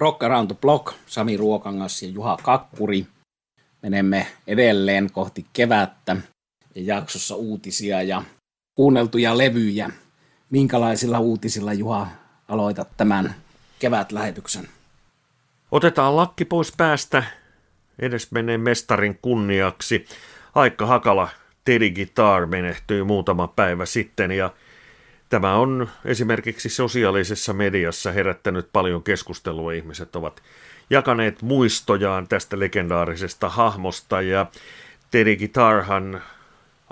Rock Around the Block, Sami Ruokangas ja Juha Kakkuri. Menemme edelleen kohti kevättä ja jaksossa uutisia ja kuunneltuja levyjä. Minkälaisilla uutisilla Juha aloitat tämän kevätlähetyksen? Otetaan lakki pois päästä edes menee mestarin kunniaksi. Aikka Hakala Teddy Guitar menehtyi muutama päivä sitten ja Tämä on esimerkiksi sosiaalisessa mediassa herättänyt paljon keskustelua. Ihmiset ovat jakaneet muistojaan tästä legendaarisesta hahmosta ja Teddy Guitarhan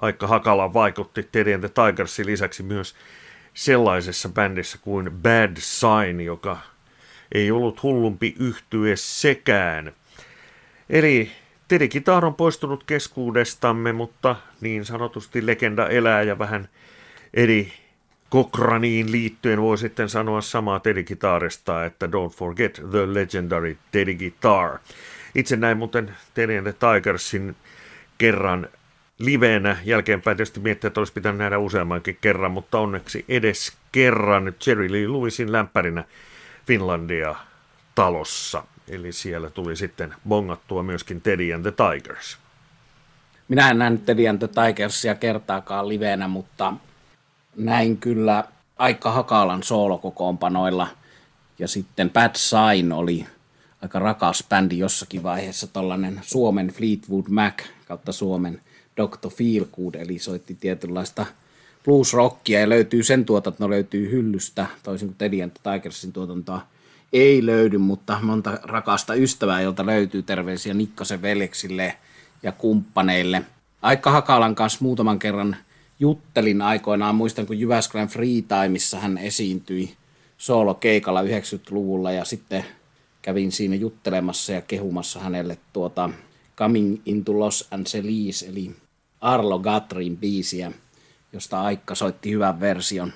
aika hakala vaikutti Teddy and the Tigersin lisäksi myös sellaisessa bändissä kuin Bad Sign, joka ei ollut hullumpi yhtye sekään. Eli Teddy Guitar on poistunut keskuudestamme, mutta niin sanotusti legenda elää ja vähän eri Kokraniin liittyen voi sitten sanoa samaa Teddy Guitarista, että don't forget the legendary Teddy Guitar. Itse näin muuten Teddy and the Tigersin kerran liveenä. Jälkeenpäin tietysti miettiä, että olisi pitänyt nähdä useammankin kerran, mutta onneksi edes kerran Jerry Lee Lewisin lämpärinä Finlandia talossa. Eli siellä tuli sitten bongattua myöskin Teddy and the Tigers. Minä en nähnyt Teddy and the Tigersia kertaakaan liveenä, mutta kyllä aika hakalan soolokokoonpanoilla. Ja sitten Bad Sign oli aika rakas bändi jossakin vaiheessa, tällainen Suomen Fleetwood Mac kautta Suomen Dr. Feelgood, eli soitti tietynlaista blues-rockia ja löytyy sen tuotanto löytyy hyllystä, toisin kuin Teddy and Tigersin tuotantoa ei löydy, mutta monta rakasta ystävää, jolta löytyy terveisiä Nikkosen veljeksille ja kumppaneille. Aika Hakalan kanssa muutaman kerran juttelin aikoinaan, muistan kun Jyväskylän Freetimeissa hän esiintyi keikalla 90-luvulla ja sitten kävin siinä juttelemassa ja kehumassa hänelle tuota Coming into Los Angeles, eli Arlo Gatrin biisiä, josta Aikka soitti hyvän version.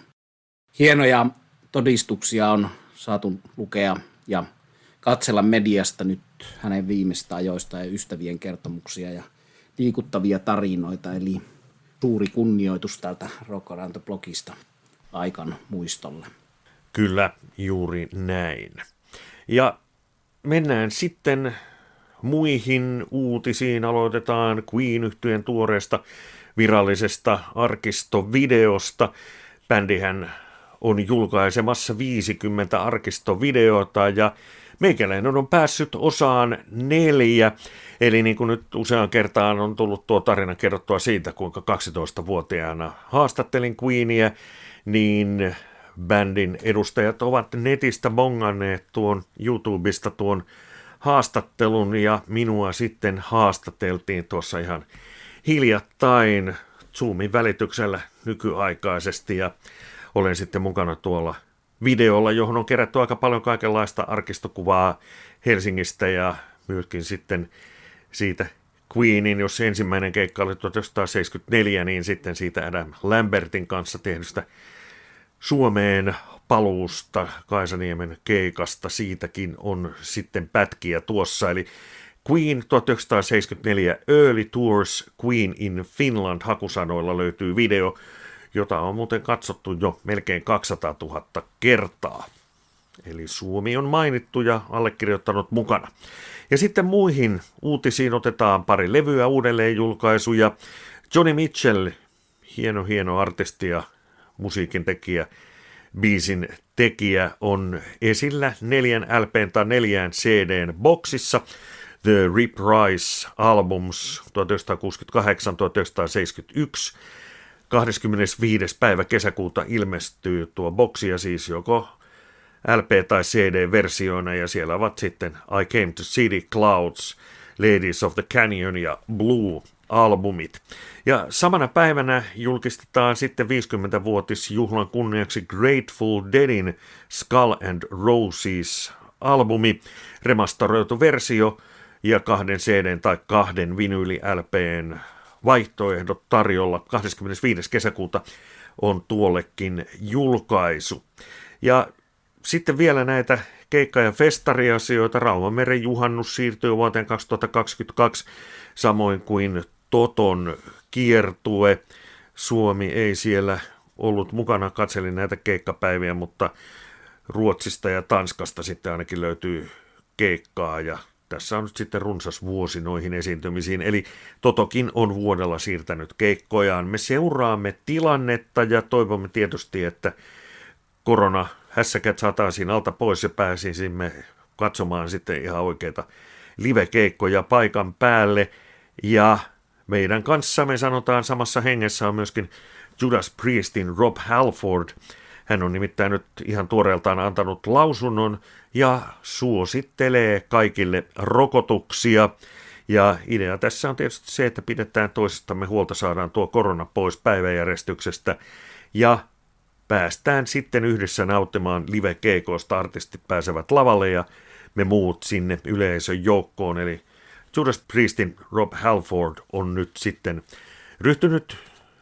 Hienoja todistuksia on saatu lukea ja katsella mediasta nyt hänen viimeistä ajoista ja ystävien kertomuksia ja liikuttavia tarinoita, eli suuri kunnioitus tältä Rockaranto-blogista aikan muistolle. Kyllä, juuri näin. Ja mennään sitten muihin uutisiin. Aloitetaan queen yhtyeen tuoreesta virallisesta arkistovideosta. Bändihän on julkaisemassa 50 arkistovideota ja Meikäläinen on päässyt osaan neljä, eli niin kuin nyt useaan kertaan on tullut tuo tarina kerrottua siitä, kuinka 12-vuotiaana haastattelin Queenia, niin bändin edustajat ovat netistä bonganneet tuon YouTubesta tuon haastattelun ja minua sitten haastateltiin tuossa ihan hiljattain Zoomin välityksellä nykyaikaisesti ja olen sitten mukana tuolla videolla, johon on kerätty aika paljon kaikenlaista arkistokuvaa Helsingistä ja myöskin sitten siitä Queenin, jos ensimmäinen keikka oli 1974, niin sitten siitä Adam Lambertin kanssa tehdystä Suomeen paluusta Kaisaniemen keikasta. Siitäkin on sitten pätkiä tuossa. Eli Queen 1974 Early Tours Queen in Finland hakusanoilla löytyy video, jota on muuten katsottu jo melkein 200 000 kertaa. Eli Suomi on mainittu ja allekirjoittanut mukana. Ja sitten muihin uutisiin otetaan pari levyä uudelleen julkaisuja. Johnny Mitchell, hieno hieno artisti ja musiikin tekijä, biisin tekijä on esillä neljän LPn tai neljään CDn boksissa. The Reprise Albums 1968-1971 25. päivä kesäkuuta ilmestyy tuo boksi ja siis joko LP- tai CD-versioina ja siellä ovat sitten I Came to City Clouds, Ladies of the Canyon ja Blue albumit. Ja samana päivänä julkistetaan sitten 50-vuotisjuhlan kunniaksi Grateful Deadin Skull and Roses albumi, remasteroitu versio ja kahden CD tai kahden vinyli LPn vaihtoehdot tarjolla. 25. kesäkuuta on tuollekin julkaisu. Ja sitten vielä näitä keikka- ja festariasioita. Raumameren juhannus siirtyy vuoteen 2022, samoin kuin Toton kiertue. Suomi ei siellä ollut mukana, katselin näitä keikkapäiviä, mutta Ruotsista ja Tanskasta sitten ainakin löytyy keikkaa ja tässä on nyt sitten runsas vuosi noihin esiintymisiin, eli Totokin on vuodella siirtänyt keikkojaan. Me seuraamme tilannetta ja toivomme tietysti, että korona hässäkät saataisiin alta pois ja pääsisimme katsomaan sitten ihan oikeita live-keikkoja paikan päälle. Ja meidän kanssamme sanotaan samassa hengessä on myöskin Judas Priestin Rob Halford. Hän on nimittäin nyt ihan tuoreeltaan antanut lausunnon ja suosittelee kaikille rokotuksia. Ja idea tässä on tietysti se, että pidetään toisistamme huolta, saadaan tuo korona pois päiväjärjestyksestä ja päästään sitten yhdessä nauttimaan live-keikoista. Artistit pääsevät lavalle ja me muut sinne yleisön joukkoon. Eli Judas Priestin Rob Halford on nyt sitten ryhtynyt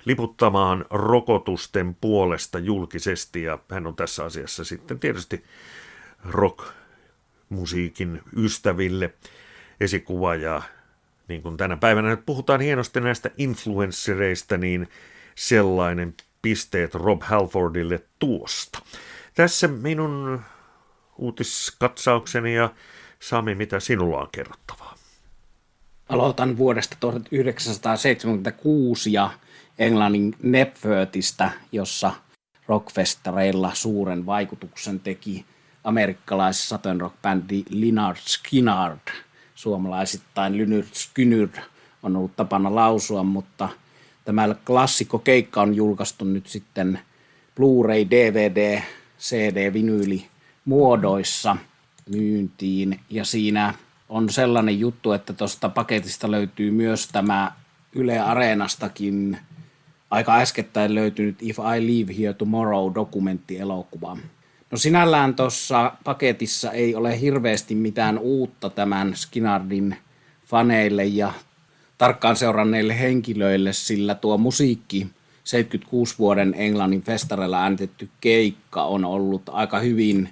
liputtamaan rokotusten puolesta julkisesti ja hän on tässä asiassa sitten tietysti rock-musiikin ystäville esikuva ja niin kuin tänä päivänä nyt puhutaan hienosti näistä influenssereista, niin sellainen pisteet Rob Halfordille tuosta. Tässä minun uutiskatsaukseni ja Sami, mitä sinulla on kerrottavaa? Aloitan vuodesta 1976 ja Englannin Nepfötistä, jossa rockfestareilla suuren vaikutuksen teki amerikkalais Southern rock-bändi Lynyrd Skynyrd. Suomalaisittain Lynyrd Skynyrd on ollut tapana lausua, mutta tämä klassikko-keikka on julkaistu nyt sitten Blu-ray, DVD, CD, vinyyli muodoissa myyntiin. Ja siinä on sellainen juttu, että tuosta paketista löytyy myös tämä Yle Areenastakin aika äskettäin löytynyt If I Leave Here Tomorrow dokumenttielokuva. No sinällään tuossa paketissa ei ole hirveästi mitään uutta tämän Skinnardin faneille ja tarkkaan seuranneille henkilöille, sillä tuo musiikki 76 vuoden Englannin festareilla äänitetty keikka on ollut aika hyvin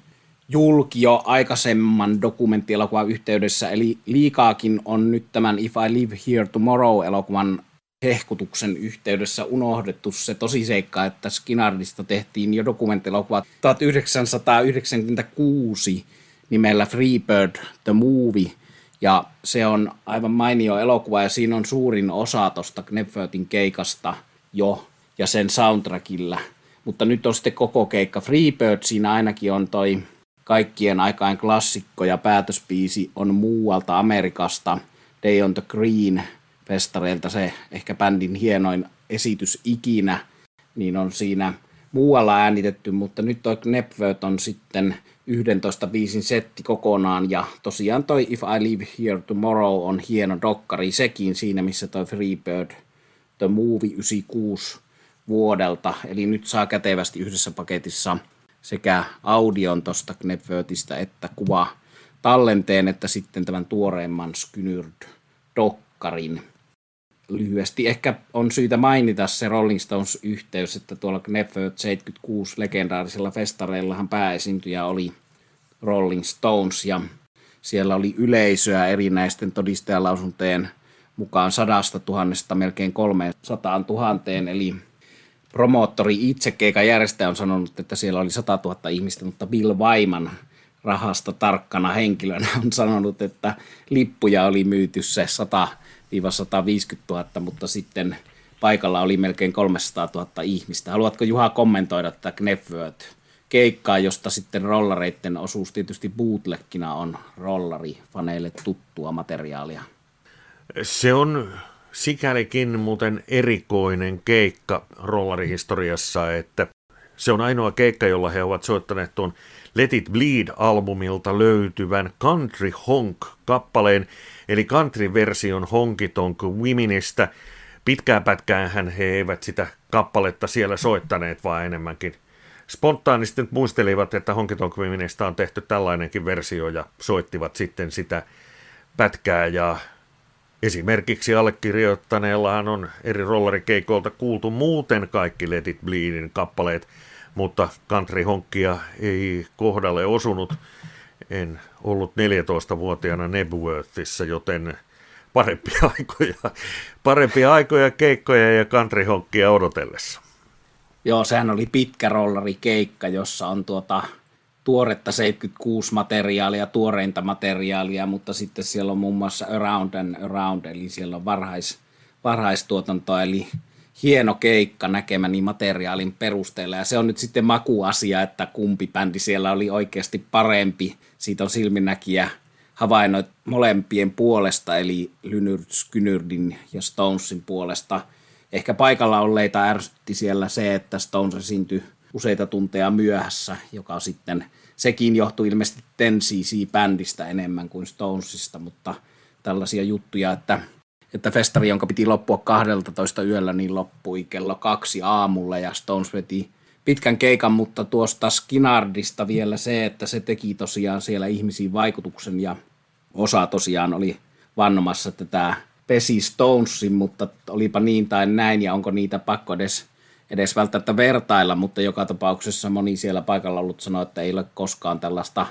julki jo aikaisemman dokumenttielokuvan yhteydessä, eli liikaakin on nyt tämän If I Live Here Tomorrow-elokuvan hehkutuksen yhteydessä unohdettu se tosiseikka, että Skinnardista tehtiin jo dokumenttielokuva 1996 nimellä Freebird The Movie, ja se on aivan mainio elokuva, ja siinä on suurin osa tuosta Knepfötin keikasta jo, ja sen soundtrackilla. Mutta nyt on sitten koko keikka Freebird, siinä ainakin on toi kaikkien aikain klassikko ja päätöspiisi on muualta Amerikasta, Day on the Green festareilta se ehkä bändin hienoin esitys ikinä, niin on siinä muualla äänitetty, mutta nyt toi Knepworth on sitten 11 biisin setti kokonaan, ja tosiaan toi If I Live Here Tomorrow on hieno dokkari sekin siinä, missä toi Freebird The Movie 96 vuodelta, eli nyt saa kätevästi yhdessä paketissa sekä audion tuosta Knepworthista että kuva tallenteen, että sitten tämän tuoreemman Skynyrd dokkarin lyhyesti. Ehkä on syytä mainita se Rolling Stones-yhteys, että tuolla Knepworth 76 legendaarisella festareillahan pääesiintyjä oli Rolling Stones ja siellä oli yleisöä erinäisten todistajalausuntojen mukaan sadasta tuhannesta melkein 300 tuhanteen, eli promoottori itse keikan järjestäjä on sanonut, että siellä oli 100 000 ihmistä, mutta Bill Wyman rahasta tarkkana henkilönä on sanonut, että lippuja oli myyty se 100 150 000, mutta sitten paikalla oli melkein 300 000 ihmistä. Haluatko Juha kommentoida tätä Knefworth keikkaa, josta sitten rollareiden osuus tietysti bootleggina on rollarifaneille tuttua materiaalia? Se on sikälikin muuten erikoinen keikka rollarihistoriassa, että se on ainoa keikka, jolla he ovat soittaneet tuon Let It Bleed-albumilta löytyvän Country Honk-kappaleen, eli country-version Honky Tonk Womenistä. Pitkään pätkään he eivät sitä kappaletta siellä soittaneet, vaan enemmänkin spontaanisti nyt muistelivat, että Honky Tonk Womenista on tehty tällainenkin versio ja soittivat sitten sitä pätkää. Ja Esimerkiksi allekirjoittaneellahan on eri rollerikeikoilta kuultu muuten kaikki Let It Bleedin kappaleet, mutta country honkkia ei kohdalle osunut. En ollut 14-vuotiaana Nebworthissa, joten parempia aikoja, parempia aikoja keikkoja ja country honkkia odotellessa. Joo, sehän oli pitkä keikka, jossa on tuota tuoretta 76 materiaalia, tuoreinta materiaalia, mutta sitten siellä on muun muassa Around and Around, eli siellä on varhais, varhaistuotantoa, eli hieno keikka näkemäni materiaalin perusteella. Ja se on nyt sitten makuasia, että kumpi bändi siellä oli oikeasti parempi. Siitä on silminnäkijä havainnut molempien puolesta, eli Lynyrd Skynyrdin ja Stonesin puolesta. Ehkä paikalla olleita ärsytti siellä se, että Stones esiintyi useita tunteja myöhässä, joka sitten sekin johtui ilmeisesti Ten bändistä enemmän kuin Stonesista, mutta tällaisia juttuja, että, että festari, jonka piti loppua 12 yöllä, niin loppui kello kaksi aamulla ja Stones veti pitkän keikan, mutta tuosta Skinardista vielä se, että se teki tosiaan siellä ihmisiin vaikutuksen ja osa tosiaan oli vannomassa tätä pesi Stonesin, mutta olipa niin tai näin ja onko niitä pakko edes edes välttämättä vertailla, mutta joka tapauksessa moni siellä paikalla ollut sanoi, että ei ole koskaan tällaista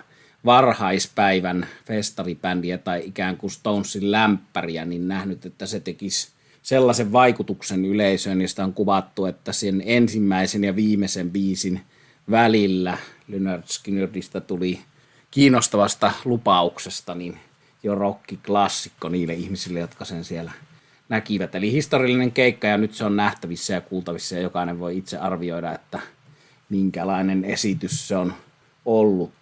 varhaispäivän festaribändiä tai ikään kuin Stonesin lämpäriä, niin nähnyt, että se tekisi sellaisen vaikutuksen yleisöön, ja sitä on kuvattu, että sen ensimmäisen ja viimeisen biisin välillä Lynyrd Skynyrdistä tuli kiinnostavasta lupauksesta, niin jo rockiklassikko niille ihmisille, jotka sen siellä näkivät. Eli historiallinen keikka ja nyt se on nähtävissä ja kuultavissa ja jokainen voi itse arvioida, että minkälainen esitys se on ollut.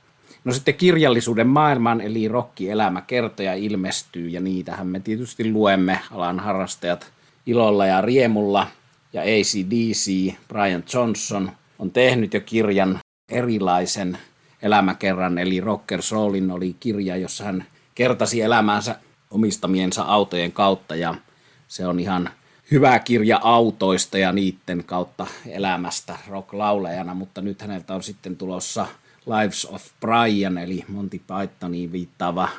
No sitten kirjallisuuden maailman eli rokkielämä kertoja ilmestyy ja niitähän me tietysti luemme alan harrastajat ilolla ja riemulla. Ja ACDC, Brian Johnson, on tehnyt jo kirjan erilaisen elämäkerran, eli Rocker Soulin oli kirja, jossa hän kertasi elämäänsä omistamiensa autojen kautta ja se on ihan hyvä kirja autoista ja niiden kautta elämästä rock-laulajana, mutta nyt häneltä on sitten tulossa Lives of Brian, eli Monty Pythoniin viittaava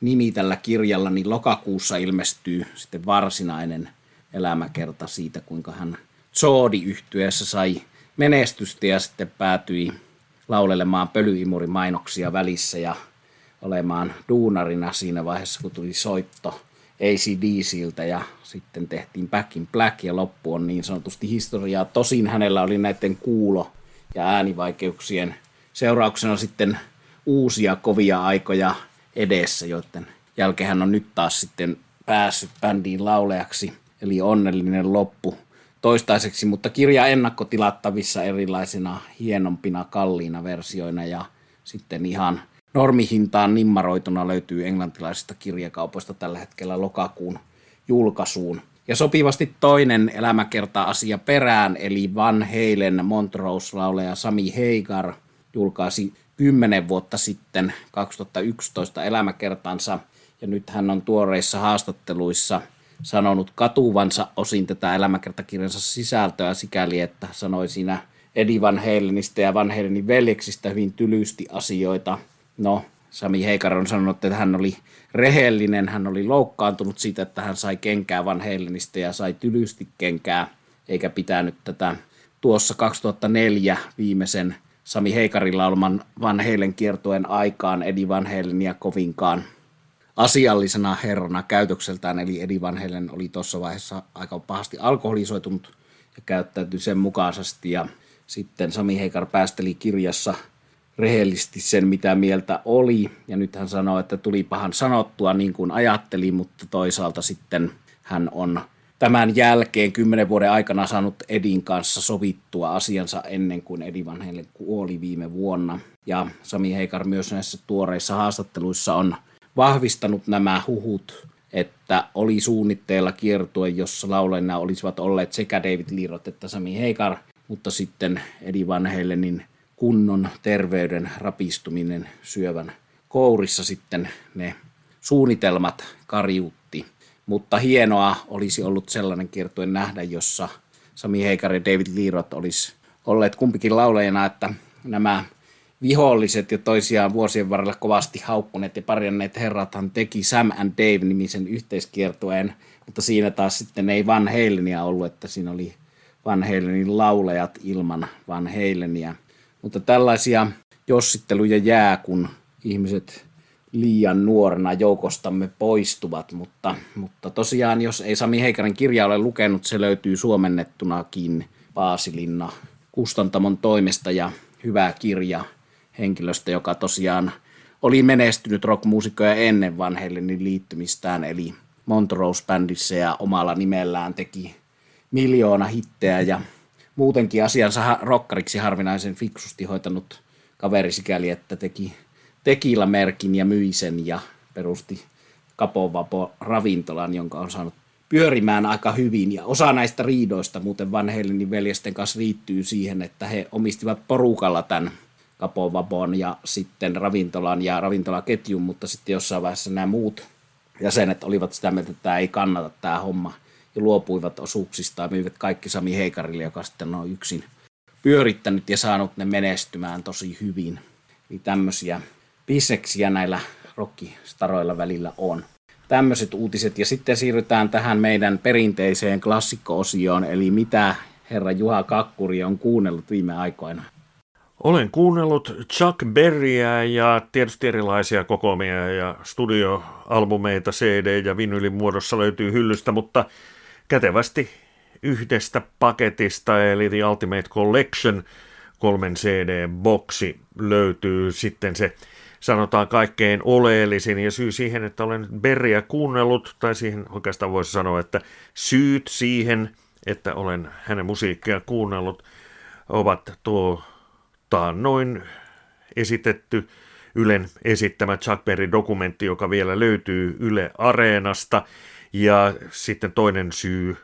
nimi tällä kirjalla, niin lokakuussa ilmestyy sitten varsinainen elämäkerta siitä, kuinka hän zoodi yhtyeessä sai menestystä ja sitten päätyi laulelemaan pölyimurimainoksia välissä ja olemaan duunarina siinä vaiheessa, kun tuli soitto ACDCiltä ja sitten tehtiin Back in Black ja loppu on niin sanotusti historiaa. Tosin hänellä oli näiden kuulo- ja äänivaikeuksien seurauksena sitten uusia kovia aikoja edessä, joiden jälkeen on nyt taas sitten päässyt bändiin lauleaksi, eli onnellinen loppu toistaiseksi, mutta kirja ennakkotilattavissa erilaisina hienompina, kalliina versioina ja sitten ihan – normihintaan nimmaroituna löytyy englantilaisista kirjakaupoista tällä hetkellä lokakuun julkaisuun. Ja sopivasti toinen elämäkerta-asia perään, eli Van Halen Montrose-lauleja Sami Heigar julkaisi kymmenen vuotta sitten 2011 elämäkertansa, ja nyt hän on tuoreissa haastatteluissa sanonut katuvansa osin tätä elämäkertakirjansa sisältöä sikäli, että sanoi siinä Eddie Van Halenista ja Van Halenin veljeksistä hyvin tylysti asioita – No, Sami Heikar on sanonut, että hän oli rehellinen, hän oli loukkaantunut siitä, että hän sai kenkää Van Halenista ja sai tylysti kenkää, eikä pitänyt tätä. Tuossa 2004 viimeisen Sami Heikarin laulaman Van Halen kiertueen aikaan Edi Van Halenia kovinkaan asiallisena herrana käytökseltään, eli Edi Van Halen oli tuossa vaiheessa aika pahasti alkoholisoitunut ja käyttäytyi sen mukaisesti, ja sitten Sami Heikar päästeli kirjassa – rehellisesti sen, mitä mieltä oli. Ja nyt hän sanoo, että tuli pahan sanottua niin kuin ajatteli, mutta toisaalta sitten hän on tämän jälkeen kymmenen vuoden aikana saanut Edin kanssa sovittua asiansa ennen kuin Edi Vanhelle kuoli viime vuonna. Ja Sami Heikar myös näissä tuoreissa haastatteluissa on vahvistanut nämä huhut, että oli suunnitteilla kiertue, jossa laulajina olisivat olleet sekä David Lirot että Sami Heikar, mutta sitten Edi Van Halenin kunnon terveyden rapistuminen syövän kourissa sitten ne suunnitelmat karjutti. Mutta hienoa olisi ollut sellainen kiertue nähdä, jossa Sami Heikari ja David Leroth olisi olleet kumpikin laulajana, että nämä viholliset ja toisiaan vuosien varrella kovasti haukkuneet ja parjanneet herrathan teki Sam and Dave-nimisen yhteiskiertueen, mutta siinä taas sitten ei Van Halenia ollut, että siinä oli Van Halenin laulajat ilman Van Halenia. Mutta tällaisia jossitteluja jää, kun ihmiset liian nuorena joukostamme poistuvat, mutta, mutta tosiaan jos ei Sami Heikarin kirja ole lukenut, se löytyy suomennettunakin Paasilinna kustantamon toimesta ja hyvä kirja henkilöstä, joka tosiaan oli menestynyt rockmuusikkoja ennen Van liittymistään, eli Montrose-bändissä ja omalla nimellään teki miljoona hittejä ja muutenkin asiansa rokkariksi harvinaisen fiksusti hoitanut kaveri sikäli, että teki tekila-merkin ja myi sen ja perusti Kapovapo ravintolan, jonka on saanut pyörimään aika hyvin. Ja osa näistä riidoista muuten Van veljesten kanssa liittyy siihen, että he omistivat porukalla tämän Kapovabon ja sitten ravintolan ja ravintolaketjun, mutta sitten jossain vaiheessa nämä muut jäsenet olivat sitä mieltä, että tämä ei kannata tämä homma ja luopuivat osuuksista ja myivät kaikki Sami Heikarille, joka sitten on yksin pyörittänyt ja saanut ne menestymään tosi hyvin. Eli tämmöisiä biseksiä näillä rockistaroilla välillä on. Tämmöiset uutiset ja sitten siirrytään tähän meidän perinteiseen klassikko-osioon, eli mitä herra Juha Kakkuri on kuunnellut viime aikoina. Olen kuunnellut Chuck Berryä ja tietysti erilaisia kokoamia ja studioalbumeita CD- ja vinylin muodossa löytyy hyllystä, mutta kätevästi yhdestä paketista, eli The Ultimate Collection, kolmen CD-boksi löytyy sitten se sanotaan kaikkein oleellisin ja syy siihen, että olen Berriä kuunnellut, tai siihen oikeastaan voisi sanoa, että syyt siihen, että olen hänen musiikkia kuunnellut, ovat tuo noin esitetty Ylen esittämä Chuck Berry-dokumentti, joka vielä löytyy Yle Areenasta. Ja sitten toinen syy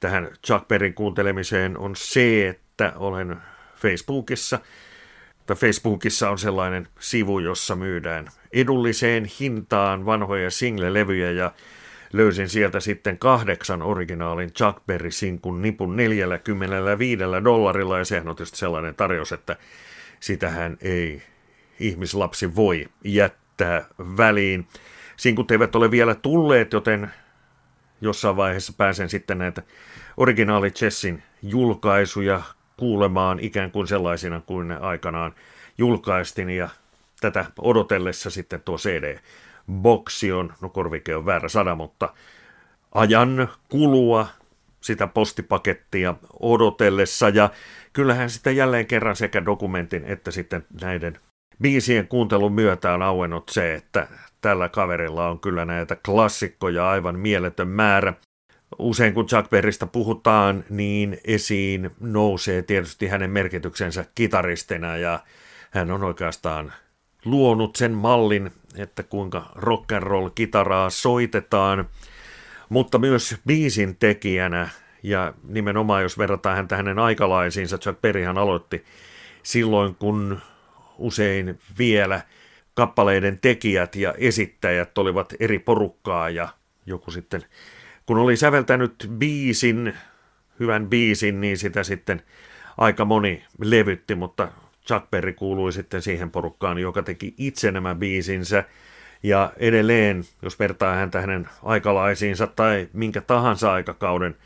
tähän Chuck Berryn kuuntelemiseen on se, että olen Facebookissa – tai Facebookissa on sellainen sivu, jossa myydään edulliseen hintaan vanhoja single-levyjä ja löysin sieltä sitten kahdeksan originaalin Chuck Berry-sinkun nipun 45 dollarilla ja sehän on tietysti sellainen tarjous, että sitähän ei ihmislapsi voi jättää väliin. Sinkut eivät ole vielä tulleet, joten jossain vaiheessa pääsen sitten näitä originaali Chessin julkaisuja kuulemaan ikään kuin sellaisina kuin ne aikanaan julkaistiin ja tätä odotellessa sitten tuo CD-boksi on, no korvike on väärä sana, mutta ajan kulua sitä postipakettia odotellessa ja kyllähän sitten jälleen kerran sekä dokumentin että sitten näiden biisien kuuntelun myötä on auennut se, että tällä kaverilla on kyllä näitä klassikkoja aivan mieletön määrä usein kun Chuck Berrystä puhutaan, niin esiin nousee tietysti hänen merkityksensä kitaristina ja hän on oikeastaan luonut sen mallin, että kuinka rock and roll kitaraa soitetaan, mutta myös biisin tekijänä ja nimenomaan jos verrataan häntä hänen aikalaisiinsa, Chuck Berryhan aloitti silloin, kun usein vielä kappaleiden tekijät ja esittäjät olivat eri porukkaa ja joku sitten kun oli säveltänyt biisin, hyvän biisin, niin sitä sitten aika moni levytti, mutta Chuck Berry kuului sitten siihen porukkaan, joka teki itse nämä biisinsä. Ja edelleen, jos vertaa häntä hänen aikalaisiinsa tai minkä tahansa aikakauden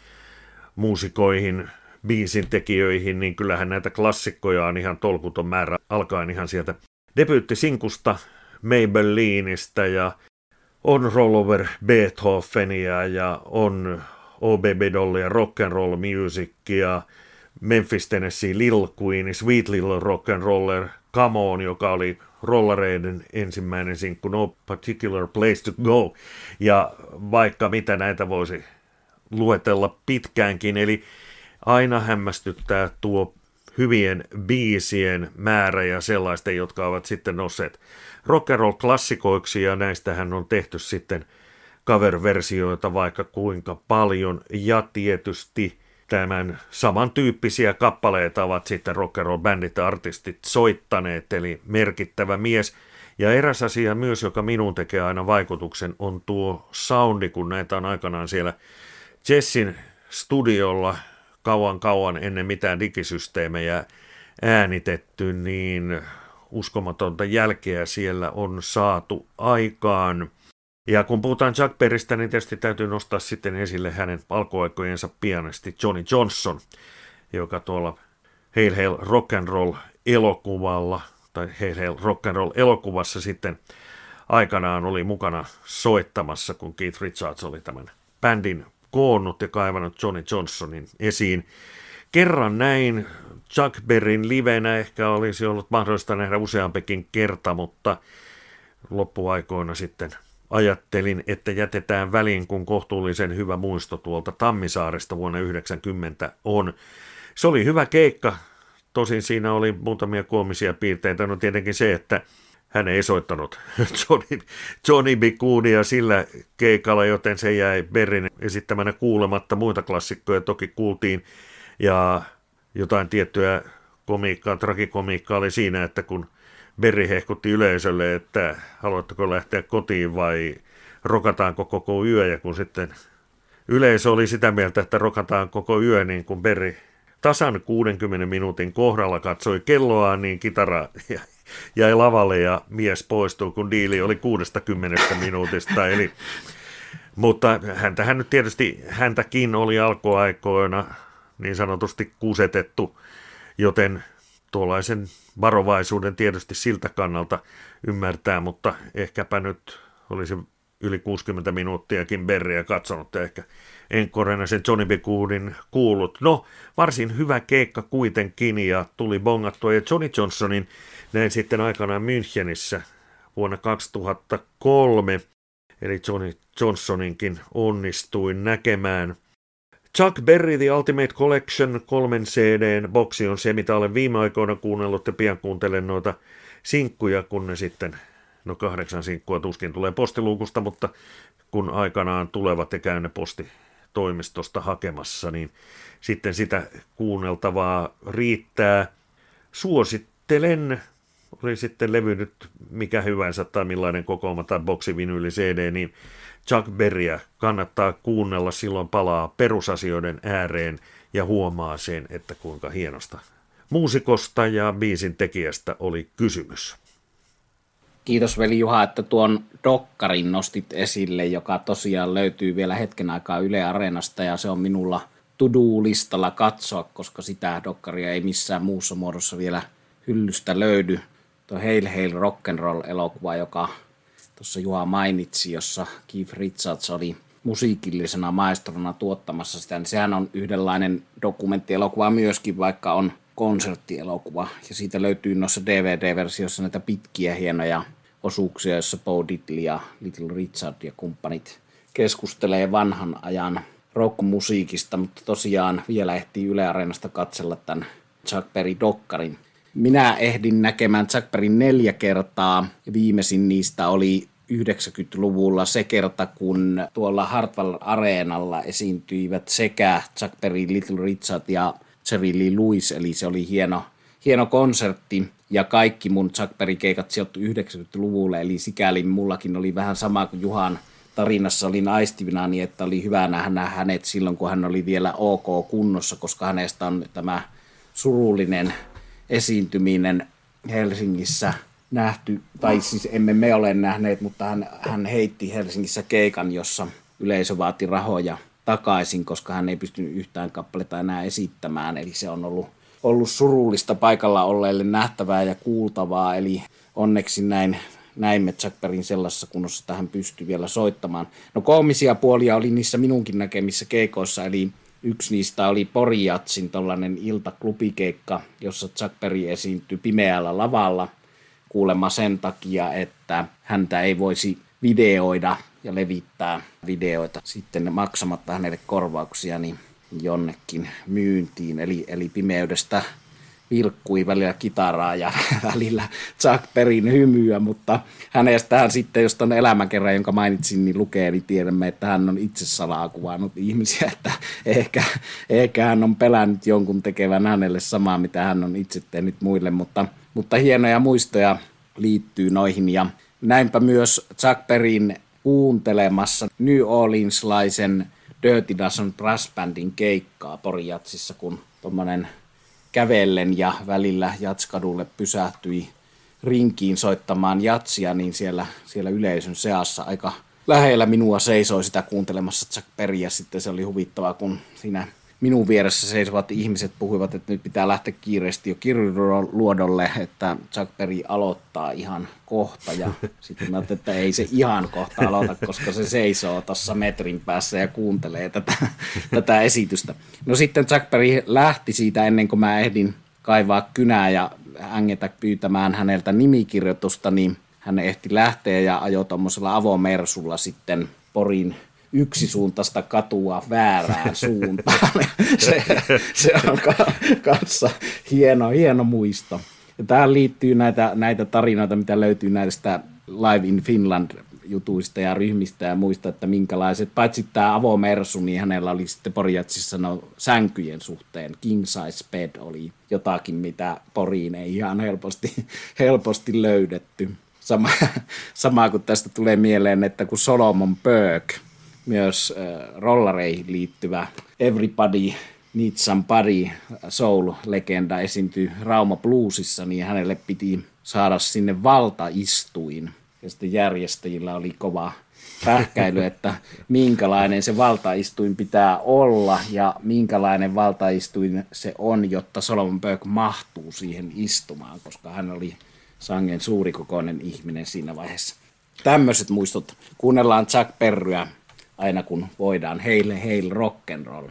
muusikoihin, biisin tekijöihin, niin kyllähän näitä klassikkoja on ihan tolkuton määrä, alkaen ihan sieltä debyyttisinkusta Maybellineistä ja on Rollover Beethovenia ja on Baby Dollia, Rock and Roll Musicia, Memphis Tennessee Lil Queen, Sweet Little Rock and Roller, Come On, joka oli rollareiden ensimmäinen sinkku No Particular Place to Go. Ja vaikka mitä näitä voisi luetella pitkäänkin, eli aina hämmästyttää tuo hyvien biisien määrä ja sellaisten, jotka ovat sitten nousseet rock and roll klassikoiksi ja näistähän on tehty sitten cover-versioita vaikka kuinka paljon ja tietysti tämän samantyyppisiä kappaleita ovat sitten rock and roll bändit artistit soittaneet, eli merkittävä mies. Ja eräs asia myös, joka minun tekee aina vaikutuksen, on tuo soundi, kun näitä on aikanaan siellä Jessin studiolla kauan kauan ennen mitään digisysteemejä äänitetty, niin uskomatonta jälkeä siellä on saatu aikaan. Ja kun puhutaan Jack Berrystä, niin tietysti täytyy nostaa sitten esille hänen alkuaikojensa pianisti Johnny Johnson, joka tuolla Hail Hail Rock and Roll elokuvalla, tai Hail Hail Rock and Roll elokuvassa sitten aikanaan oli mukana soittamassa, kun Keith Richards oli tämän bändin koonnut ja kaivannut Johnny Johnsonin esiin. Kerran näin Chuck Berryn livenä ehkä olisi ollut mahdollista nähdä useampikin kerta, mutta loppuaikoina sitten ajattelin, että jätetään väliin, kun kohtuullisen hyvä muisto tuolta Tammisaaresta vuonna 90 on. Se oli hyvä keikka, tosin siinä oli muutamia koomisia piirteitä. No tietenkin se, että hän ei soittanut Johnny, Johnny B. Sillä keikalla, joten se jäi Berrin esittämänä kuulematta. Muita klassikkoja toki kuultiin ja jotain tiettyä komiikkaa, tragikomiikkaa oli siinä, että kun Berri hehkutti yleisölle, että haluatteko lähteä kotiin vai rokataanko koko yö, ja kun sitten yleisö oli sitä mieltä, että rokataan koko yö, niin kun Berri tasan 60 minuutin kohdalla katsoi kelloa, niin kitara jäi lavalle ja mies poistui, kun diili oli 60 minuutista. Eli, mutta häntähän nyt tietysti, häntäkin oli alkuaikoina niin sanotusti kusetettu, joten tuollaisen varovaisuuden tietysti siltä kannalta ymmärtää, mutta ehkäpä nyt olisi yli 60 minuuttiakin Berriä katsonut ja ehkä enkorena sen Johnny B. Goodin kuullut. No, varsin hyvä keikka kuitenkin ja tuli bongattua ja Johnny Johnsonin näin sitten aikanaan Münchenissä vuonna 2003, eli Johnny Johnsoninkin onnistuin näkemään. Chuck Berry The Ultimate Collection kolmen CDn boksi on se, mitä olen viime aikoina kuunnellut ja pian kuuntelen noita sinkkuja, kun ne sitten, no kahdeksan sinkkua tuskin tulee postiluukusta, mutta kun aikanaan tulevat ja käyn ne postitoimistosta hakemassa, niin sitten sitä kuunneltavaa riittää. Suosittelen, oli sitten levy nyt mikä hyvänsä tai millainen kokooma tai boksivinyyli CD, niin Chuck Berryä kannattaa kuunnella, silloin palaa perusasioiden ääreen ja huomaa sen, että kuinka hienosta muusikosta ja biisin tekijästä oli kysymys. Kiitos veli Juha, että tuon dokkarin nostit esille, joka tosiaan löytyy vielä hetken aikaa Yle Areenasta ja se on minulla to-do-listalla katsoa, koska sitä dokkaria ei missään muussa muodossa vielä hyllystä löydy. Tuo Hail Hail Rock'n'Roll-elokuva, joka tuossa Juha mainitsi, jossa Keith Richards oli musiikillisena maestrona tuottamassa sitä, niin sehän on yhdenlainen dokumenttielokuva myöskin, vaikka on konserttielokuva. Ja siitä löytyy noissa DVD-versiossa näitä pitkiä hienoja osuuksia, joissa Bo Diddley ja Little Richard ja kumppanit keskustelee vanhan ajan rockmusiikista, mutta tosiaan vielä ehtii Yle Areenasta katsella tämän Chuck Berry Dokkarin minä ehdin näkemään Chuck Berryn neljä kertaa. Viimeisin niistä oli 90-luvulla se kerta, kun tuolla Hartwell Areenalla esiintyivät sekä Chuck Berry, Little Richard ja Jerry Lee Lewis, eli se oli hieno, hieno konsertti. Ja kaikki mun Chuck Berry-keikat sijoittu 90-luvulle, eli sikäli mullakin oli vähän sama kuin Juhan tarinassa olin aistivina, niin että oli hyvä nähdä hänet silloin, kun hän oli vielä ok kunnossa, koska hänestä on tämä surullinen esiintyminen Helsingissä nähty, tai siis emme me ole nähneet, mutta hän, hän heitti Helsingissä keikan, jossa yleisö vaati rahoja takaisin, koska hän ei pystynyt yhtään kappaletta enää esittämään. Eli se on ollut, ollut surullista paikalla olleille nähtävää ja kuultavaa, eli onneksi näin näimme Jackberin sellaisessa kunnossa, että hän pystyi vielä soittamaan. No koomisia puolia oli niissä minunkin näkemissä keikoissa, eli Yksi niistä oli Porijatsin tollainen iltaklubikeikka, jossa Chuck Berry esiintyi pimeällä lavalla kuulemma sen takia, että häntä ei voisi videoida ja levittää videoita sitten maksamatta hänelle korvauksia niin jonnekin myyntiin. Eli, eli pimeydestä vilkkui välillä kitaraa ja välillä Chuck Berryn hymyä, mutta hänestähän sitten, jos tuon elämäkerran, jonka mainitsin, niin lukee, niin tiedämme, että hän on itse salaa kuvannut ihmisiä, että ehkä, ehkä hän on pelännyt jonkun tekevän hänelle samaa, mitä hän on itse tehnyt muille, mutta, mutta hienoja muistoja liittyy noihin ja näinpä myös Chuck Berryn kuuntelemassa New Orleanslaisen Dirty Dozen Brass Bandin keikkaa Porijatsissa, kun tuommoinen kävellen ja välillä Jatskadulle pysähtyi rinkiin soittamaan jatsia, niin siellä, siellä yleisön seassa aika lähellä minua seisoi sitä kuuntelemassa Chuck Berryä. Sitten se oli huvittavaa, kun siinä minun vieressä seisovat ihmiset puhuivat, että nyt pitää lähteä kiireesti jo kirjoluodolle, että Chuck Berry aloittaa ihan kohta. Ja sitten mä että ei se ihan kohta aloita, koska se seisoo tuossa metrin päässä ja kuuntelee tätä, tätä esitystä. No sitten Chuck Berry lähti siitä ennen kuin mä ehdin kaivaa kynää ja ängetä pyytämään häneltä nimikirjoitusta, niin hän ehti lähteä ja ajoi tuommoisella avomersulla sitten Porin yksisuuntaista katua väärään suuntaan. se, se on kanssa hieno, hieno muisto. Ja tähän liittyy näitä, näitä tarinoita, mitä löytyy näistä Live in Finland jutuista ja ryhmistä ja muista, että minkälaiset, paitsi tämä avomersu, niin hänellä oli sitten Porjatsissa no, sänkyjen suhteen, king size bed oli jotakin, mitä Poriin ei ihan helposti, helposti löydetty. Sama, sama kuin tästä tulee mieleen, että kun Solomon Burke, myös äh, rollareihin liittyvä Everybody Needs Somebody soul-legenda esiintyi Rauma Bluesissa, niin hänelle piti saada sinne valtaistuin. Ja sitten järjestäjillä oli kova pähkäily, että minkälainen se valtaistuin pitää olla ja minkälainen valtaistuin se on, jotta Solomon Burke mahtuu siihen istumaan, koska hän oli sangen suurikokoinen ihminen siinä vaiheessa. Tämmöiset muistot. Kuunnellaan Jack Perryä aina kun voidaan. Heille, heille rock'n'roll.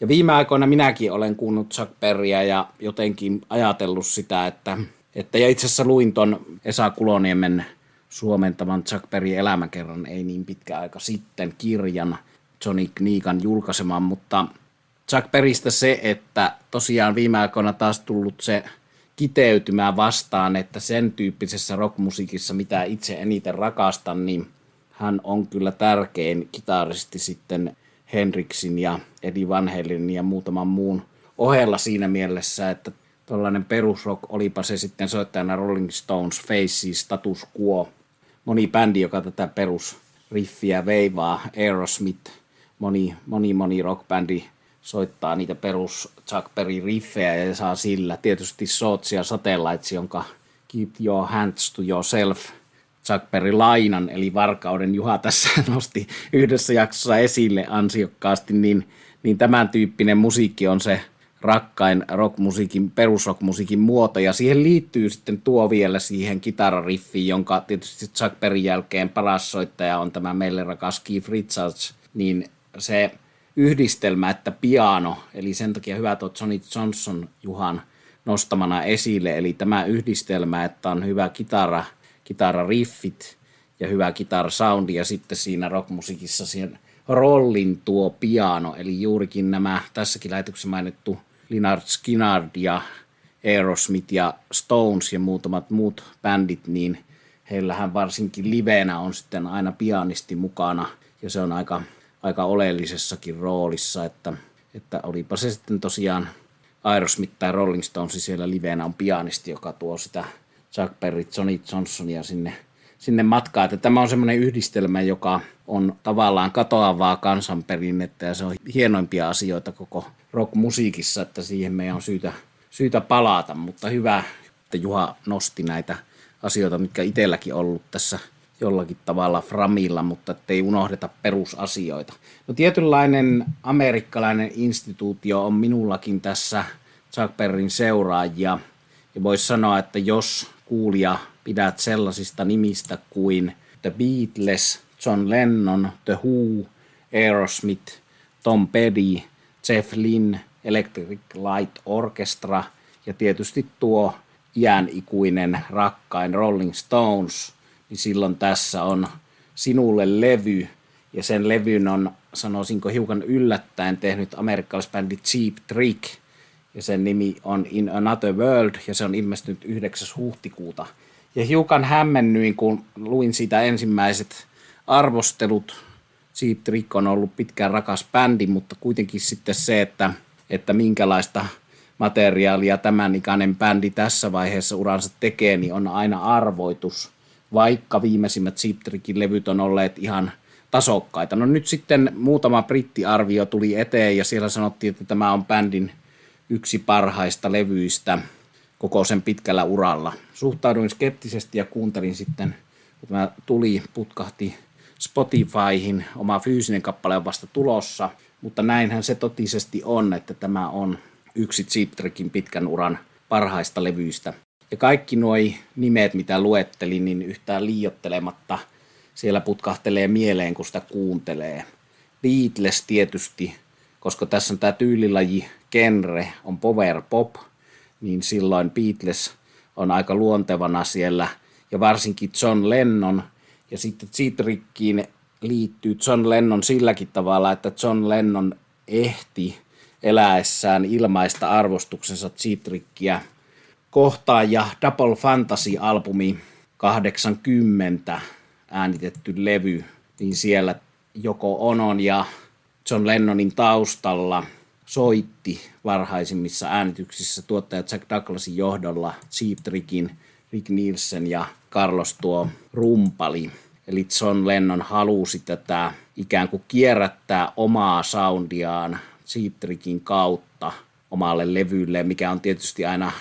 Ja viime aikoina minäkin olen kuunnut Chuck Berryä ja jotenkin ajatellut sitä, että, että ja itse asiassa luin ton Esa Kuloniemen suomentavan Chuck Berry elämäkerran ei niin pitkä aika sitten kirjan Johnny Kniikan julkaisemaan, mutta Chuck Berrystä se, että tosiaan viime aikoina taas tullut se kiteytymään vastaan, että sen tyyppisessä rockmusiikissa, mitä itse eniten rakastan, niin hän on kyllä tärkein kitaristi sitten Henriksin ja Eddie Van Halenin ja muutaman muun ohella siinä mielessä, että tuollainen perusrock, olipa se sitten soittajana Rolling Stones, Faces, Status Quo, moni bändi, joka tätä perusriffiä veivaa, Aerosmith, moni, moni, moni rockbändi soittaa niitä perus Chuck Berry riffejä ja saa sillä. Tietysti Sootsi ja Satellites, jonka Keep Your Hands to Yourself – Berry Lainan, eli Varkauden Juha tässä nosti yhdessä jaksossa esille ansiokkaasti, niin, niin tämän tyyppinen musiikki on se rakkain rockmusiikin, perusrockmusiikin muoto, ja siihen liittyy sitten tuo vielä siihen kitarariffiin, jonka tietysti Chuck Berryn jälkeen paras soittaja on tämä meille rakas Keith Richards, niin se yhdistelmä, että piano, eli sen takia hyvä tuo Johnny Johnson Juhan nostamana esille, eli tämä yhdistelmä, että on hyvä kitara, kitarariffit ja hyvä kitarasoundi ja sitten siinä rockmusiikissa siihen rollin tuo piano, eli juurikin nämä tässäkin lähetyksessä mainittu Linard Skinnard ja Aerosmith ja Stones ja muutamat muut bändit, niin heillähän varsinkin livenä on sitten aina pianisti mukana. Ja se on aika, aika oleellisessakin roolissa, että, että olipa se sitten tosiaan Aerosmith tai Rolling Stones, siellä livenä on pianisti, joka tuo sitä Chuck Berry, Johnny Johnsonia sinne, sinne matkaan. Että tämä on semmoinen yhdistelmä, joka on tavallaan katoavaa kansanperinnettä ja se on hienoimpia asioita koko rockmusiikissa, että siihen meidän on syytä, syytä palata. Mutta hyvä, että Juha nosti näitä asioita, mitkä itselläkin ollut tässä jollakin tavalla framilla, mutta ei unohdeta perusasioita. No tietynlainen amerikkalainen instituutio on minullakin tässä Chuck Berryn seuraajia. Ja voisi sanoa, että jos kuulija pidät sellaisista nimistä kuin The Beatles, John Lennon, The Who, Aerosmith, Tom Petty, Jeff Lynne, Electric Light Orchestra ja tietysti tuo iän ikuinen rakkain Rolling Stones, niin silloin tässä on sinulle levy, ja sen levyn on, sanoisinko hiukan yllättäen, tehnyt amerikkalaisbändi Cheap Trick – ja sen nimi on In Another World ja se on ilmestynyt 9. huhtikuuta. Ja hiukan hämmennyin, kun luin siitä ensimmäiset arvostelut. Cheap Trick on ollut pitkään rakas bändi, mutta kuitenkin sitten se, että, että minkälaista materiaalia tämän ikäinen bändi tässä vaiheessa uransa tekee, niin on aina arvoitus, vaikka viimeisimmät Cheap Trickin levyt on olleet ihan tasokkaita. No nyt sitten muutama brittiarvio tuli eteen ja siellä sanottiin, että tämä on bändin yksi parhaista levyistä koko sen pitkällä uralla. Suhtauduin skeptisesti ja kuuntelin sitten, kun tämä tuli, putkahti Spotifyhin, oma fyysinen kappale on vasta tulossa, mutta näinhän se totisesti on, että tämä on yksi Cheap pitkän uran parhaista levyistä. Ja kaikki nuo nimet, mitä luettelin, niin yhtään liiottelematta siellä putkahtelee mieleen, kun sitä kuuntelee. Beatles tietysti, koska tässä on tämä tyylilaji genre on power pop, niin silloin Beatles on aika luontevana siellä, ja varsinkin John Lennon, ja sitten Citrickiin liittyy John Lennon silläkin tavalla, että John Lennon ehti eläessään ilmaista arvostuksensa Citrickiä kohtaan, ja Double Fantasy-albumi 80 äänitetty levy, niin siellä joko Onon ja John Lennonin taustalla soitti varhaisimmissa äänityksissä tuottaja Jack Douglasin johdolla Cheap Trickin, Rick Nielsen ja Carlos tuo rumpali. Eli John Lennon halusi tätä ikään kuin kierrättää omaa soundiaan Cheap Trickin kautta omalle levylle, mikä on tietysti aina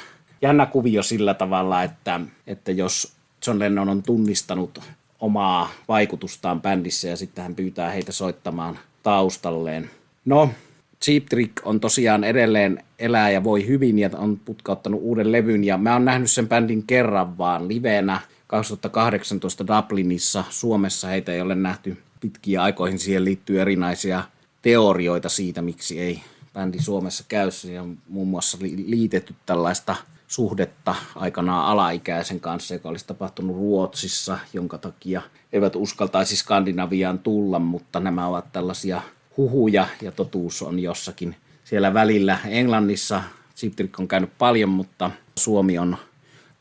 jännä kuvio sillä tavalla, että, että jos John Lennon on tunnistanut omaa vaikutustaan bändissä ja sitten hän pyytää heitä soittamaan taustalleen. No, Cheap Trick on tosiaan edelleen elää ja voi hyvin ja on putkauttanut uuden levyn ja mä oon nähnyt sen bändin kerran vaan livenä 2018 Dublinissa. Suomessa heitä ei ole nähty pitkiä aikoihin. Siihen liittyy erinäisiä teorioita siitä, miksi ei bändi Suomessa käy. Siihen on muun muassa liitetty tällaista suhdetta aikanaan alaikäisen kanssa, joka olisi tapahtunut Ruotsissa, jonka takia eivät uskaltaisi Skandinaviaan tulla, mutta nämä ovat tällaisia huhuja ja totuus on jossakin siellä välillä. Englannissa Ziptrik on käynyt paljon, mutta Suomi on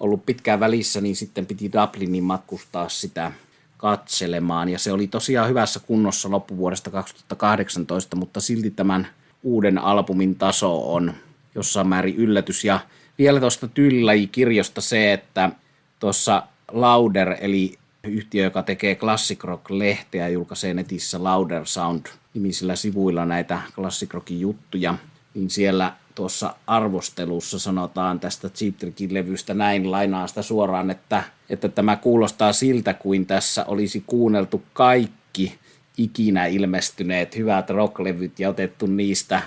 ollut pitkään välissä, niin sitten piti Dublinin matkustaa sitä katselemaan. Ja se oli tosiaan hyvässä kunnossa loppuvuodesta 2018, mutta silti tämän uuden albumin taso on jossain määrin yllätys. Ja vielä tuosta Tylläji-kirjosta se, että tuossa Lauder, eli yhtiö, joka tekee Classic Rock-lehteä, julkaisee netissä Lauder Sound-nimisillä sivuilla näitä Classic Rockin juttuja, niin siellä tuossa arvostelussa sanotaan tästä Cheap Trickin levystä näin, lainaa sitä suoraan, että, että tämä kuulostaa siltä, kuin tässä olisi kuunneltu kaikki ikinä ilmestyneet hyvät rocklevyt ja otettu niistä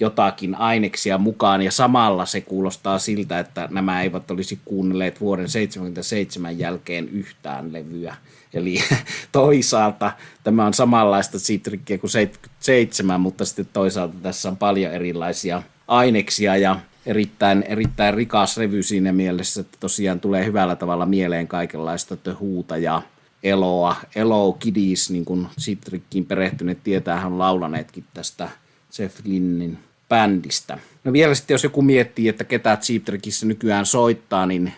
jotakin aineksia mukaan ja samalla se kuulostaa siltä, että nämä eivät olisi kuunnelleet vuoden 77 jälkeen yhtään levyä. Eli toisaalta tämä on samanlaista Citrickiä kuin 77, mutta sitten toisaalta tässä on paljon erilaisia aineksia ja erittäin, erittäin rikas revy siinä mielessä, että tosiaan tulee hyvällä tavalla mieleen kaikenlaista töhuuta ja eloa. Elo Kiddies, niin kuin Citrickiin perehtyneet tietää, hän on laulaneetkin tästä Jeff Lynnin bändistä. No vielä sitten, jos joku miettii, että ketä Cheap Trickissä nykyään soittaa, niin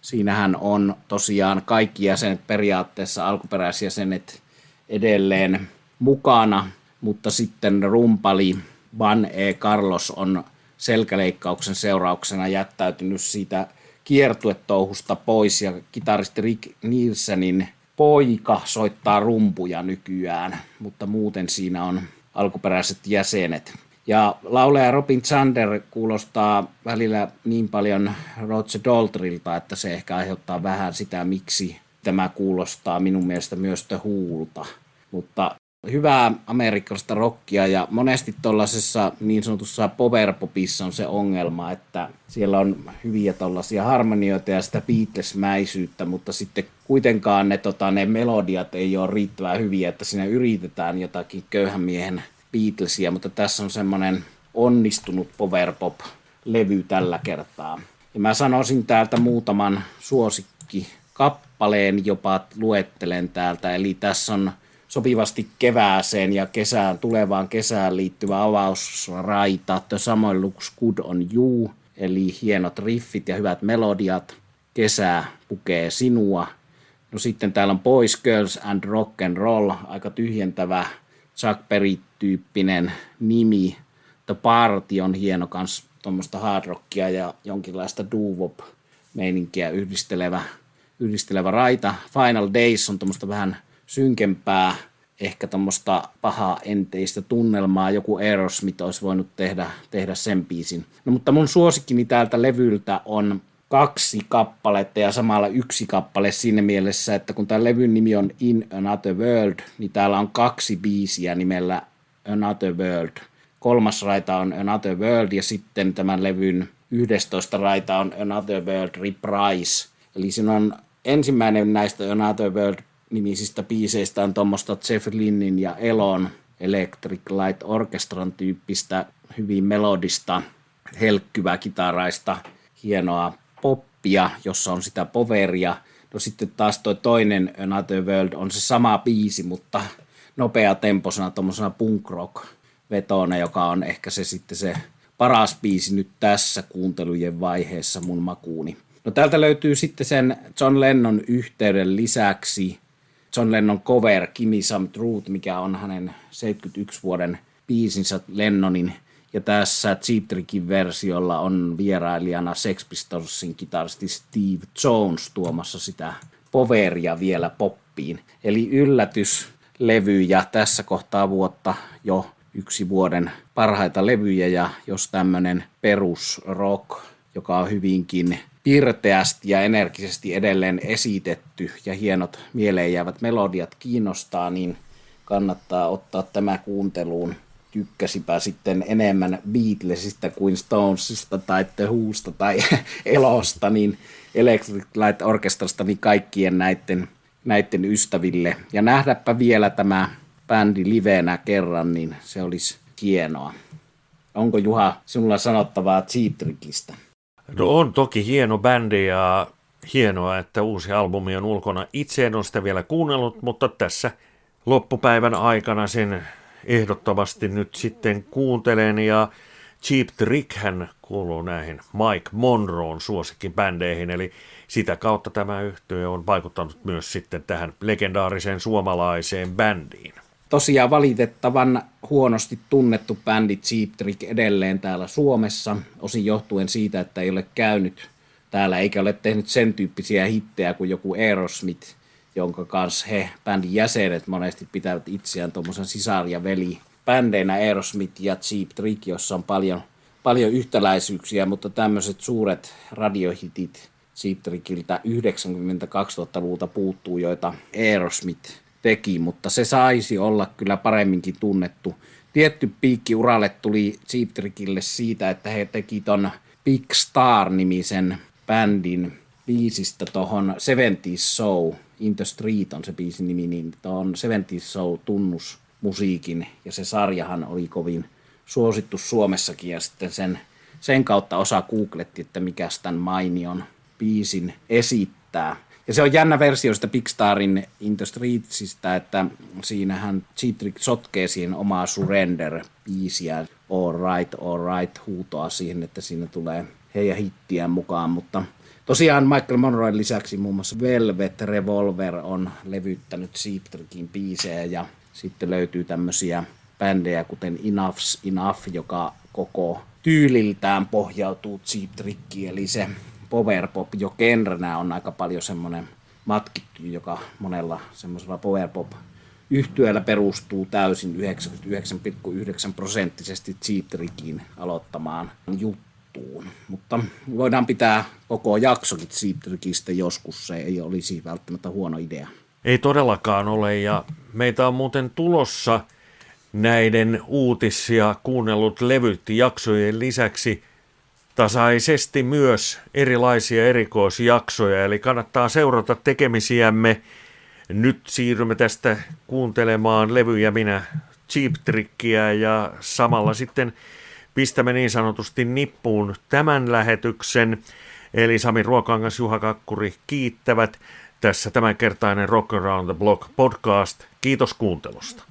siinähän on tosiaan kaikki jäsenet periaatteessa, alkuperäisjäsenet edelleen mukana, mutta sitten rumpali Van E. Carlos on selkäleikkauksen seurauksena jättäytynyt siitä kiertuetouhusta pois ja kitaristi Rick Nielsenin poika soittaa rumpuja nykyään, mutta muuten siinä on alkuperäiset jäsenet. Ja laulaja Robin Zander kuulostaa välillä niin paljon Roger Daltrilta, että se ehkä aiheuttaa vähän sitä, miksi tämä kuulostaa minun mielestä myös huulta. Mutta hyvää amerikkalaista rockia ja monesti tuollaisessa niin sanotussa powerpopissa on se ongelma, että siellä on hyviä tuollaisia harmonioita ja sitä Beatles-mäisyyttä, mutta sitten kuitenkaan ne, tota, ne melodiat ei ole riittävän hyviä, että siinä yritetään jotakin köyhän miehen Beatlesia, mutta tässä on semmoinen onnistunut powerpop-levy tällä kertaa. Ja mä sanoisin täältä muutaman suosikki kappaleen jopa luettelen täältä, eli tässä on sopivasti kevääseen ja kesään, tulevaan kesään liittyvä avausraita The Summer Looks Good on You, eli hienot riffit ja hyvät melodiat. Kesä pukee sinua. No sitten täällä on Boys, Girls and Rock and Roll, aika tyhjentävä Chuck Berry-tyyppinen nimi. The Party on hieno kans tuommoista hard rockia ja jonkinlaista doo meininkiä yhdistelevä, yhdistelevä raita. Final Days on tuommoista vähän synkempää, ehkä tuommoista pahaa enteistä tunnelmaa. Joku Aerosmith olisi voinut tehdä, tehdä sen biisin. No, mutta mun suosikkini täältä levyltä on kaksi kappaletta ja samalla yksi kappale siinä mielessä, että kun tämä levyn nimi on In Another World, niin täällä on kaksi biisiä nimellä Another World. Kolmas raita on Another World ja sitten tämän levyn 11 raita on Another World Reprise. Eli siinä on ensimmäinen näistä Another World nimisistä biiseistä on tuommoista Jeff Lynnin ja Elon Electric Light Orchestran tyyppistä hyvin melodista, helkkyvää kitaraista hienoa poppia, jossa on sitä poveria. No sitten taas toi toinen Another World on se sama biisi, mutta nopea temposena tuommoisena punk rock vetona, joka on ehkä se sitten se paras biisi nyt tässä kuuntelujen vaiheessa mun makuuni. No täältä löytyy sitten sen John Lennon yhteyden lisäksi John Lennon cover Kimi Some Truth, mikä on hänen 71 vuoden biisinsä Lennonin. Ja tässä Cheap Trickin versiolla on vierailijana Sex Pistolsin kitaristi Steve Jones tuomassa sitä poveria vielä poppiin. Eli yllätyslevyjä tässä kohtaa vuotta jo yksi vuoden parhaita levyjä ja jos tämmöinen perusrock, joka on hyvinkin pirteästi ja energisesti edelleen esitetty ja hienot mieleenjäävät melodiat kiinnostaa, niin kannattaa ottaa tämä kuunteluun. Tykkäsipä sitten enemmän Beatlesista kuin Stonesista tai The Whosta tai Elosta, niin Electric Light Orchestrasta niin kaikkien näiden, näiden ystäville. Ja nähdäpä vielä tämä bändi livenä kerran, niin se olisi hienoa. Onko Juha sinulla sanottavaa Cheatrikistä? No on toki hieno bändi ja hienoa, että uusi albumi on ulkona. Itse en ole sitä vielä kuunnellut, mutta tässä loppupäivän aikana sen ehdottomasti nyt sitten kuuntelen ja Cheap Trick hän kuuluu näihin Mike Monroon bändeihin, eli sitä kautta tämä yhtye on vaikuttanut myös sitten tähän legendaariseen suomalaiseen bändiin. Tosiaan valitettavan huonosti tunnettu bändi Cheap Trick edelleen täällä Suomessa, osin johtuen siitä, että ei ole käynyt täällä eikä ole tehnyt sen tyyppisiä hittejä kuin joku Aerosmith, jonka kanssa he, bändin jäsenet, monesti pitävät itseään tuommoisen sisar- ja veli bändeinä Aerosmith ja Cheap Trick, jossa on paljon, paljon yhtäläisyyksiä, mutta tämmöiset suuret radiohitit Cheap Trickiltä 90-2000-luvulta puuttuu, joita Aerosmith teki, mutta se saisi olla kyllä paremminkin tunnettu. Tietty piikki uralle tuli Cheap Trickille siitä, että he teki ton Big Star-nimisen bändin biisistä tuohon 70 Show, In the Street on se biisin nimi, niin tuon 70 Show tunnus musiikin, ja se sarjahan oli kovin suosittu Suomessakin, ja sitten sen, sen kautta osa googletti, että mikä tämän mainion biisin esittää. Ja se on jännä versio sitä Big Starin In the Streetsista, että siinähän Cheatrick sotkee siihen omaa Surrender-biisiä, All Right, All Right huutoa siihen, että siinä tulee heidän hittiä mukaan, mutta Tosiaan Michael Monroe lisäksi muun muassa Velvet Revolver on levyttänyt Cheap biisejä ja sitten löytyy tämmöisiä bändejä kuten Enough's Enough, joka koko tyyliltään pohjautuu Cheap Trickiin, eli se powerpop jo genrenä on aika paljon semmoinen matkittu, joka monella semmoisella powerpop yhtyöllä perustuu täysin 99,9 prosenttisesti Cheap aloittamaan juttuun. Mutta voidaan pitää koko jaksokin Trickistä joskus, se ei olisi välttämättä huono idea. Ei todellakaan ole, ja meitä on muuten tulossa näiden uutisia kuunnellut levyt jaksojen lisäksi – tasaisesti myös erilaisia erikoisjaksoja, eli kannattaa seurata tekemisiämme. Nyt siirrymme tästä kuuntelemaan levyjä minä Cheap Trickiä ja samalla sitten pistämme niin sanotusti nippuun tämän lähetyksen. Eli Sami Ruokangas, Juha Kakkuri kiittävät. Tässä tämänkertainen Rock Around the Block podcast. Kiitos kuuntelusta.